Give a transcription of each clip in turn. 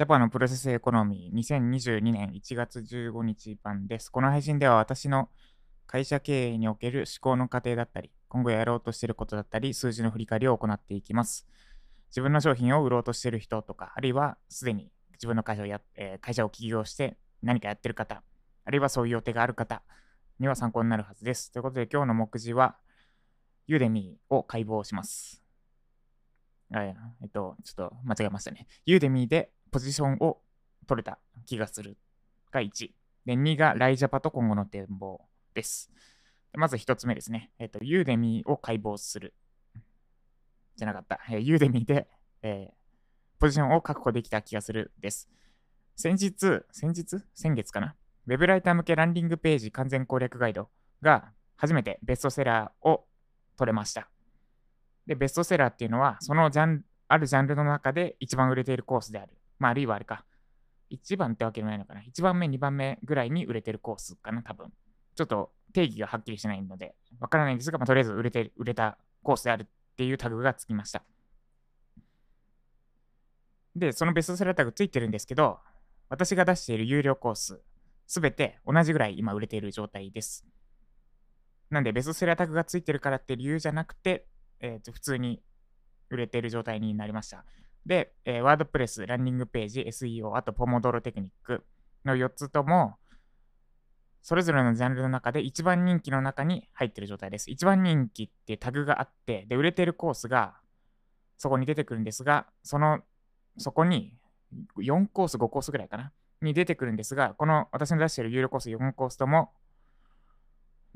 ジャパンのプロセスエコノミー2022年1月15日版です。この配信では私の会社経営における思考の過程だったり、今後やろうとしていることだったり、数字の振り返りを行っていきます。自分の商品を売ろうとしている人とか、あるいはすでに自分の会社をや、えー、会社を起業して何かやってる方、あるいはそういう予定がある方には参考になるはずです。ということで今日の目次は、ユーデミーを解剖します。えっと、ちょっと間違えましたね。ユーデミーでポジションを取れた気がするが1。で、2がライジャパと今後の展望です。まず1つ目ですね。えっ、と、ユーデミーを解剖する。じゃなかった。えー、ユーデミーで、えー、ポジションを確保できた気がするです。先日、先日？先月かな？ウェブライター向けランディングページ完全攻略ガイドが初めてベストセラーを取れました。で、ベストセラーっていうのは、そのジャンあるジャンルの中で一番売れているコースである。まあ、あるいはあれか。1番ってわけじゃないのかな。1番目、2番目ぐらいに売れてるコースかな、多分。ちょっと定義がはっきりしないので、わからないんですが、まあ、とりあえず売れて売れたコースであるっていうタグがつきました。で、そのベストセラータグついてるんですけど、私が出している有料コース、すべて同じぐらい今売れている状態です。なんで、ベストセラータグがついてるからって理由じゃなくて、えー、と普通に売れている状態になりました。で、えー、ワードプレス、ランニングページ、SEO、あとポモドロテクニックの4つとも、それぞれのジャンルの中で一番人気の中に入ってる状態です。一番人気ってタグがあって、で、売れてるコースがそこに出てくるんですが、その、そこに4コース、5コースぐらいかなに出てくるんですが、この私の出してる有料コース4コースとも、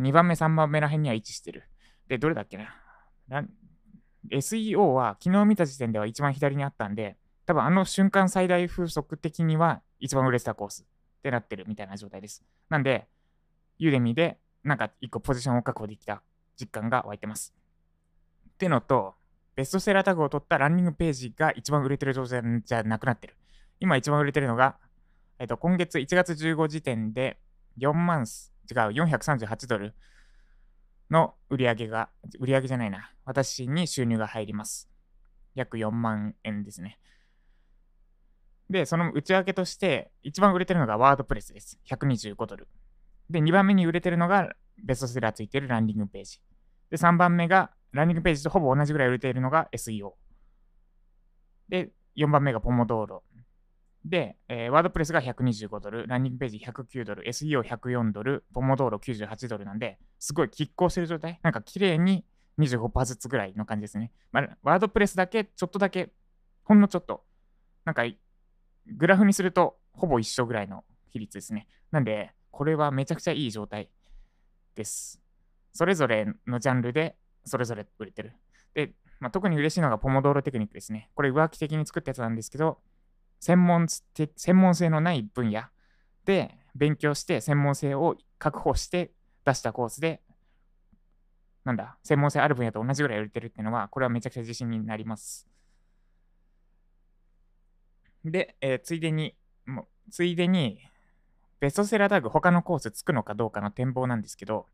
2番目、3番目ら辺には位置してる。で、どれだっけな？SEO は昨日見た時点では一番左にあったんで、多分あの瞬間最大風速的には一番売れてたコースってなってるみたいな状態です。なんで、ユーデミーでなんか一個ポジションを確保できた実感が湧いてます。ってのと、ベストセラータグを取ったランニングページが一番売れてる状態じゃなくなってる。今一番売れてるのが、えっと、今月1月15時点で4万、違う、438ドルの売り上げが、売り上げじゃないな、私に収入が入ります。約4万円ですね。で、その内訳として、一番売れてるのがワードプレスです。125ドル。で、2番目に売れてるのがベストセラーついてるランディングページ。で、3番目が、ランディングページとほぼ同じぐらい売れているのが SEO。で、4番目がポモドーロ。で、えー、ワードプレスが125ドル、ランディングページ109ドル、SEO104 ドル、ポモドーロ98ドルなんで、すごい拮抗してる状態。なんか綺麗に25%ずつぐらいの感じですね。まあ、ワードプレスだけ、ちょっとだけ、ほんのちょっと、なんか、グラフにするとほぼ一緒ぐらいの比率ですね。なんで、これはめちゃくちゃいい状態です。それぞれのジャンルで、それぞれ売れてる。で、まあ、特に嬉しいのがポモドーロテクニックですね。これ浮気的に作ったやつなんですけど、専門専門性のない分野で勉強して専門性を確保して出したコースで、なんだ、専門性ある分野と同じぐらい売れてるっていうのは、これはめちゃくちゃ自信になります。で、えー、ついでに、もついでに、ベストセラータグ他のコースつくのかどうかの展望なんですけど、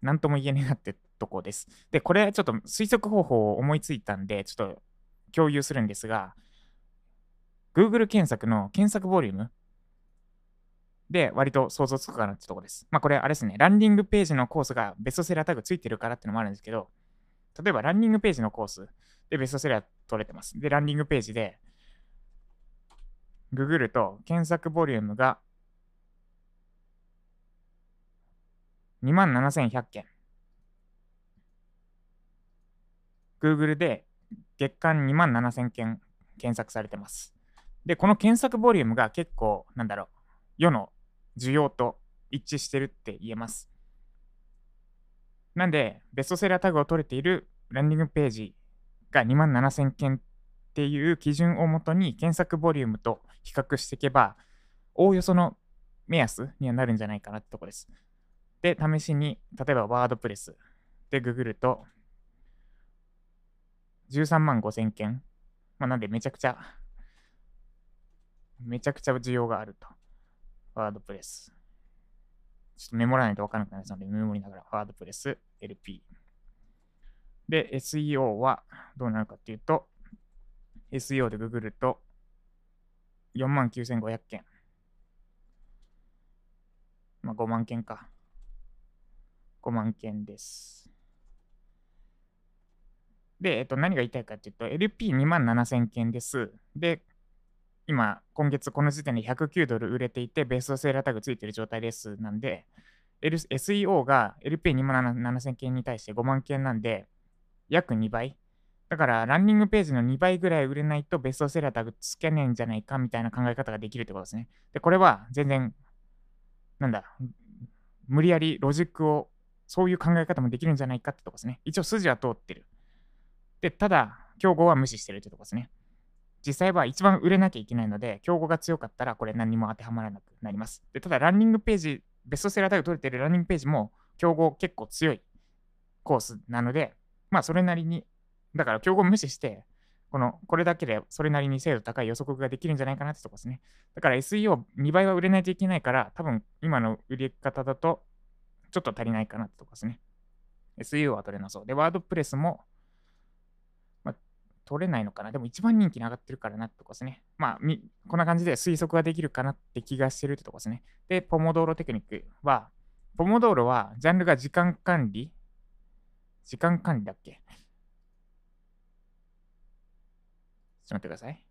なんとも言えねえなってとこです。で、これはちょっと推測方法を思いついたんで、ちょっと共有するんですが、Google 検索の検索ボリュームで割と想像つくかなってとこです。まあこれあれですね、ランディングページのコースがベストセラータグついてるからってのもあるんですけど、例えばランディングページのコースでベストセラー取れてます。で、ランディングページでググると検索ボリュームが27,100件。Google で月間27,000件検索されてます。で、この検索ボリュームが結構、なんだろう、世の需要と一致してるって言えます。なんで、ベストセラータグを取れているランディングページが2万7000件っていう基準をもとに検索ボリュームと比較していけば、おおよその目安にはなるんじゃないかなってとこです。で、試しに、例えばワードプレスでググると、13万5000件。まあ、なんでめちゃくちゃめちゃくちゃ需要があると。ワードプレス。ちょっとメモらないとわからなくなりそうなので、メモりながら、ワードプレス、LP。で、SEO はどうなるかっていうと、SEO でググると、49,500件。まあ、5万件か。5万件です。で、えっと、何が言いたいかっていうと、LP2 万7000件です。で、今、今月この時点で109ドル売れていて、ベースセーラータグついてる状態です。なんで、L、SEO が LP2 万7000件に対して5万件なんで、約2倍。だから、ランニングページの2倍ぐらい売れないとベストセラータグつけねえんじゃないかみたいな考え方ができるってことですね。で、これは全然、なんだ、無理やりロジックを、そういう考え方もできるんじゃないかってとこですね。一応筋は通ってる。で、ただ、競合は無視してるってとこですね。実際は一番売れなきゃいけないので、競合が強かったらこれ何も当てはまらなくなります。でただ、ランニングページ、ベストセラータグ取れてるランニングページも競合結構強いコースなので、まあそれなりに、だから競合無視して、この、これだけでそれなりに精度高い予測ができるんじゃないかなってとこですね。だから SEO2 倍は売れないといけないから、多分今の売り方だとちょっと足りないかなってとこですね。SEO は取れなそう。で、ワードプレスも取れないのかな？でも一番人気に上がってるからなってとこですね。まあ、こんな感じで推測ができるかなって気がしてるってとこですね。で、ポモドーロテクニックは、ポモドーロはジャンルが時間管理？時間管理だっけ？ちょっと待ってください。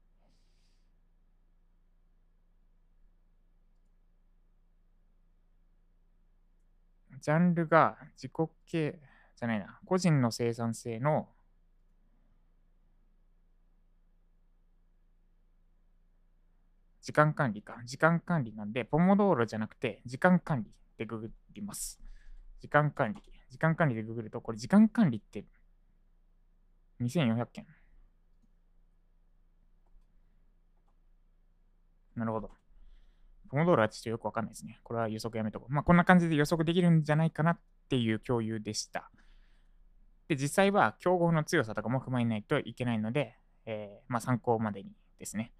ジャンルが自己系じゃないな。個人の生産性の時間管理か。時間管理なんで、ポモドーロじゃなくて、時間管理でググります。時間管理。時間管理でググると、これ時間管理って2400件。なるほど。ポモドーロはちょっとよくわかんないですね。これは予測やめとこう。まあ、こんな感じで予測できるんじゃないかなっていう共有でした。で、実際は競合の強さとかも踏まえないといけないので、えー、まあ、参考までにですね。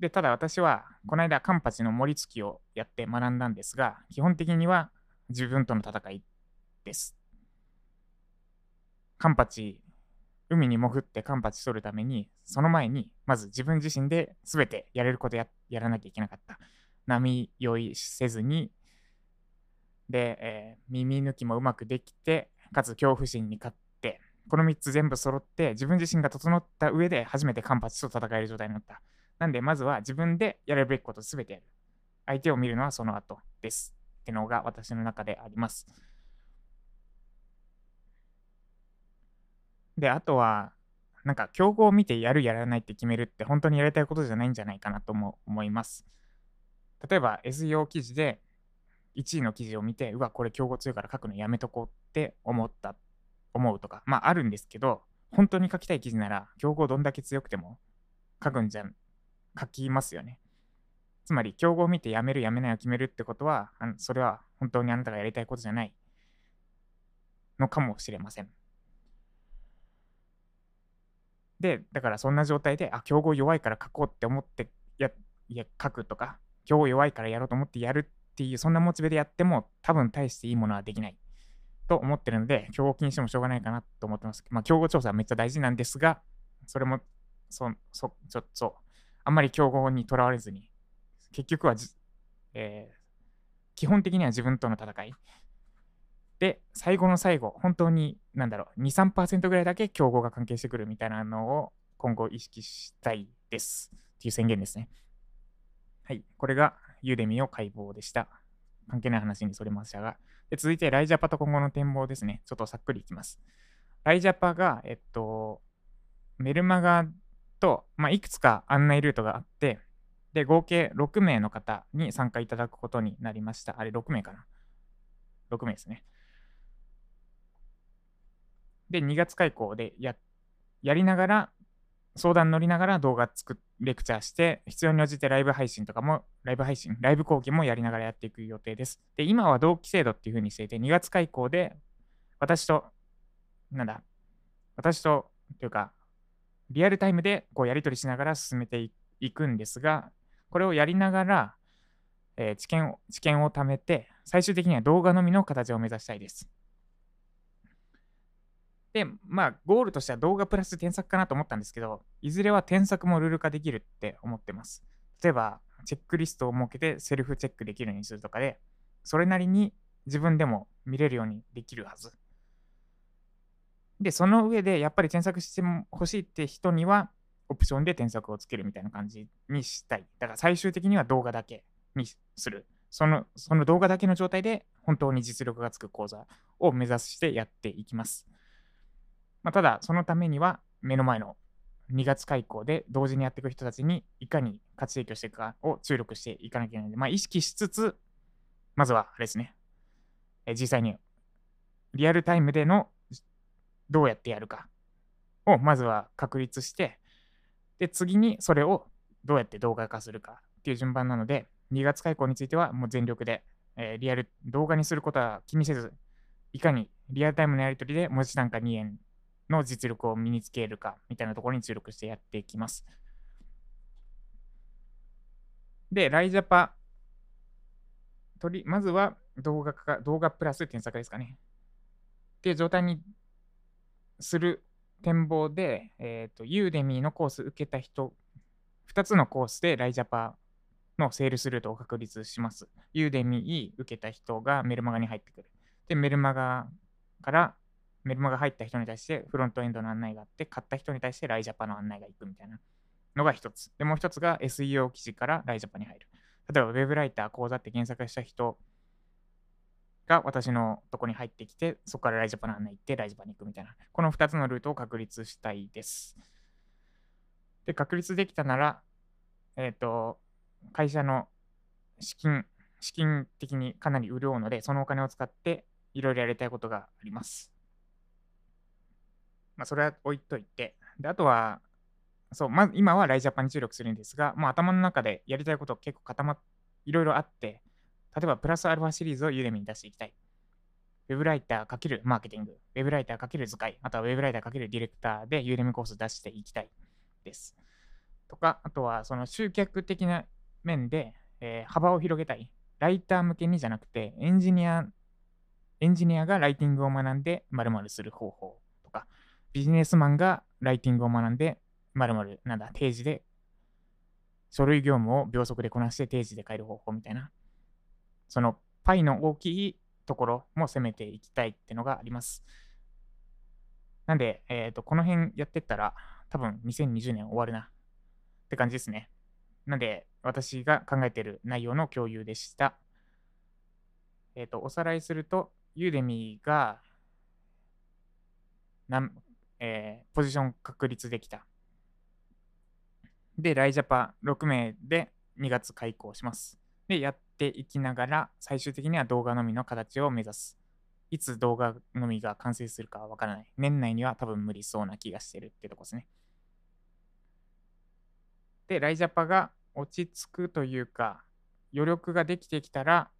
で、ただ私は、この間、カンパチの盛り付きをやって学んだんですが、基本的には自分との戦いです。カンパチ、海に潜ってカンパチ取るために、その前に、まず自分自身で全てやれることややらなきゃいけなかった。波酔いせずに、で、えー、耳抜きもうまくできて、かつ恐怖心に勝って、この3つ全部揃って、自分自身が整った上で初めてカンパチと戦える状態になった。なんで、まずは自分でやるべきことすべてやる。相手を見るのはその後です。ってのが私の中であります。で、あとは、なんか、競合を見てやるやらないって決めるって本当にやりたいことじゃないんじゃないかなとも思います。例えば SEO 記事で1位の記事を見て、うわ、これ競合強いから書くのやめとこうって思った、思うとか、まああるんですけど、本当に書きたい記事なら、競合どんだけ強くても書くんじゃ書きますよね。つまり、競合を見てやめるやめないを決めるってことは、それは本当にあなたがやりたいことじゃないのかもしれません。で、だからそんな状態で、あ、競合弱いから書こうって思ってや、いや、書くとか、競合弱いからやろうと思ってやるっていう、そんなモチベでやっても、多分大していいものはできないと思ってるので、競合禁止もしょうがないかなと思ってます。まあ、競合調査はめっちゃ大事なんですが、それも、そ、そ、ちょっと、あんまり競合にとらわれずに、結局はえー、基本的には自分との戦い。で、最後の最後、本当に、なんだろう、2、3%ぐらいだけ競合が関係してくるみたいなのを今後意識したいです。っていう宣言ですね。はい。これがユーデミを解剖でした。関係ない話にそれましたが。で続いて、ライジャパと今後の展望ですね。ちょっとさっくりいきます。ライジャパが、えっと、メルマガと、まあ、いくつか案内ルートがあって、で、合計6名の方に参加いただくことになりました。あれ、6名かな ?6 名ですね。で、2月開講でややりながら、相談乗りながら動画作、レクチャーして、必要に応じてライブ配信とかも、ライブ配信、ライブ講義もやりながらやっていく予定です。で、今は同期制度っていう風にしていて、2月開講で、私と、なんだ、私と、というか、リアルタイムでこうやり取りしながら進めていくんですが、これをやりながら、えー、知見、知見を貯めて、最終的には動画のみの形を目指したいです。で、まあ、ゴールとしては動画プラス添削かなと思ったんですけど、いずれは添削もルール化できるって思ってます。例えば、チェックリストを設けてセルフチェックできるようにするとかで、それなりに自分でも見れるようにできるはず。で、その上でやっぱり添削してほしいって人には、オプションで添削をつけるみたいな感じにしたい。だから最終的には動画だけにする。そのその動画だけの状態で本当に実力がつく講座を目指してやっていきます。まあ、ただ、そのためには目の前の2月開講で同時にやっていく人たちにいかに価値提供していくかを注力していかなきゃいけないので、まあ、意識しつつ、まずはあれですね、え実際にリアルタイムでのどうやってやるかをまずは確立して、で、次にそれをどうやって動画化するかっていう順番なので、2月開講についてはもう全力で、えー、リアル動画にすることは気にせず、いかにリアルタイムのやり取りで文字単価2円の実力を身につけるかみたいなところに注力してやっていきます。で、ライジャパ、取りまずは動画か動画プラス添削ですかね。っていう状態にする展望で、えっ、ー、と、ユーデミーのコース受けた人、2つのコースでライジャパのセールスルートを確立します。ユーデミー受けた人がメルマガに入ってくる。で、メルマガからメルマガ入った人に対してフロントエンドの案内があって、買った人に対してライジャパの案内が行くみたいなのが一つ。で、もう一つが SEO 記事からライジャパに入る。例えば、ウェブライター講座って検索した人が私のとこに入ってきて、そこからライジャパの案内行って、ライジャパンに行くみたいな。この2つのルートを確立したいです。で、確立できたなら、えっ、ー、と、会社の資金、資金的にかなり潤うので、そのお金を使っていろいろやりたいことがあります。まあ、それは置いといて。で、あとは、そう、まず今はライジャパンに注力するんですが、もう頭の中でやりたいこと結構固まっ、いろいろあって、例えばプラスアルファシリーズをユーデミに出していきたい。ウェブライター×マーケティング、ウェブライター×図解、あとはウェブライター×ディレクターでユーデミコース出していきたいです。とか、あとはその集客的な面で、えー、幅を広げたい。ライター向けにじゃなくて、エンジニア、エンジニアがライティングを学んで〇〇する方法とか、ビジネスマンがライティングを学んで〇〇なんだ、定時で書類業務を秒速でこなして定時で変える方法みたいな、そのパイの大きいところも攻めていきたいってのがあります。なんで、えっ、ー、と、この辺やってったら、多分2020年終わるなって感じですね。なんで、私が考えている内容の共有でした。えっ、ー、と、おさらいすると、ユーデミーが、なんえー、ポジション確立できた。で、ライジャパ6名で2月開講します。で、やっていきながら、最終的には動画のみの形を目指す。いつ動画のみが完成するかはわからない。年内には多分無理そうな気がしてるってとこですね。で、ライジャパが落ち着くというか、余力ができてきたら、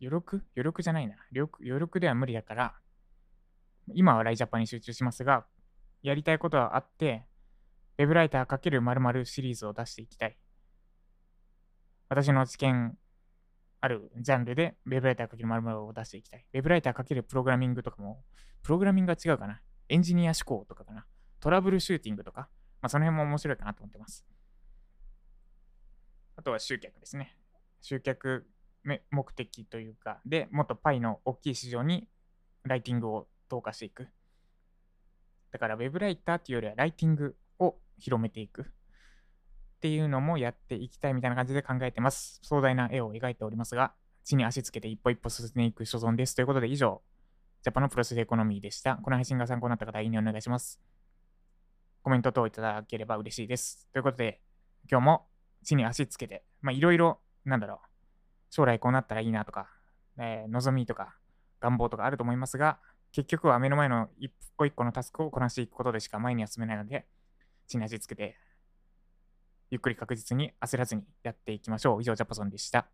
余力？余力じゃないな。余力では無理だから、今はライジャパに集中しますが、やりたいことはあって、ウェブライター×〇〇シリーズを出していきたい。私の知見あるジャンルで Web ライター×〇〇を出していきたい。Web ライター×プログラミングとかも、プログラミングが違うかな。エンジニア思考とかかな。トラブルシューティングとか、まあ、その辺も面白いかなと思ってます。あとは集客ですね。集客目的というか、で、もっとパイの大きい市場にライティングを投下していく。だから Web ライターっていうよりはライティングを広めていくっていうのもやっていきたいみたいな感じで考えてます。壮大な絵を描いておりますが、地に足つけて一歩一歩進んでいく所存です。ということで以上、ジャパンのプロセスエコノミーでした。この配信が参考になった方、いいねお願いします。コメント等いただければ嬉しいです。ということで、今日も地に足つけて、まあいろいろ、なんだろう、将来こうなったらいいなとか、えー、望みとか願望とかあると思いますが、結局は目の前の一個一個のタスクをこなしていくことでしか前には進めないので、地に足つけて、ゆっくり確実に焦らずにやっていきましょう。以上、ジャパソンでした。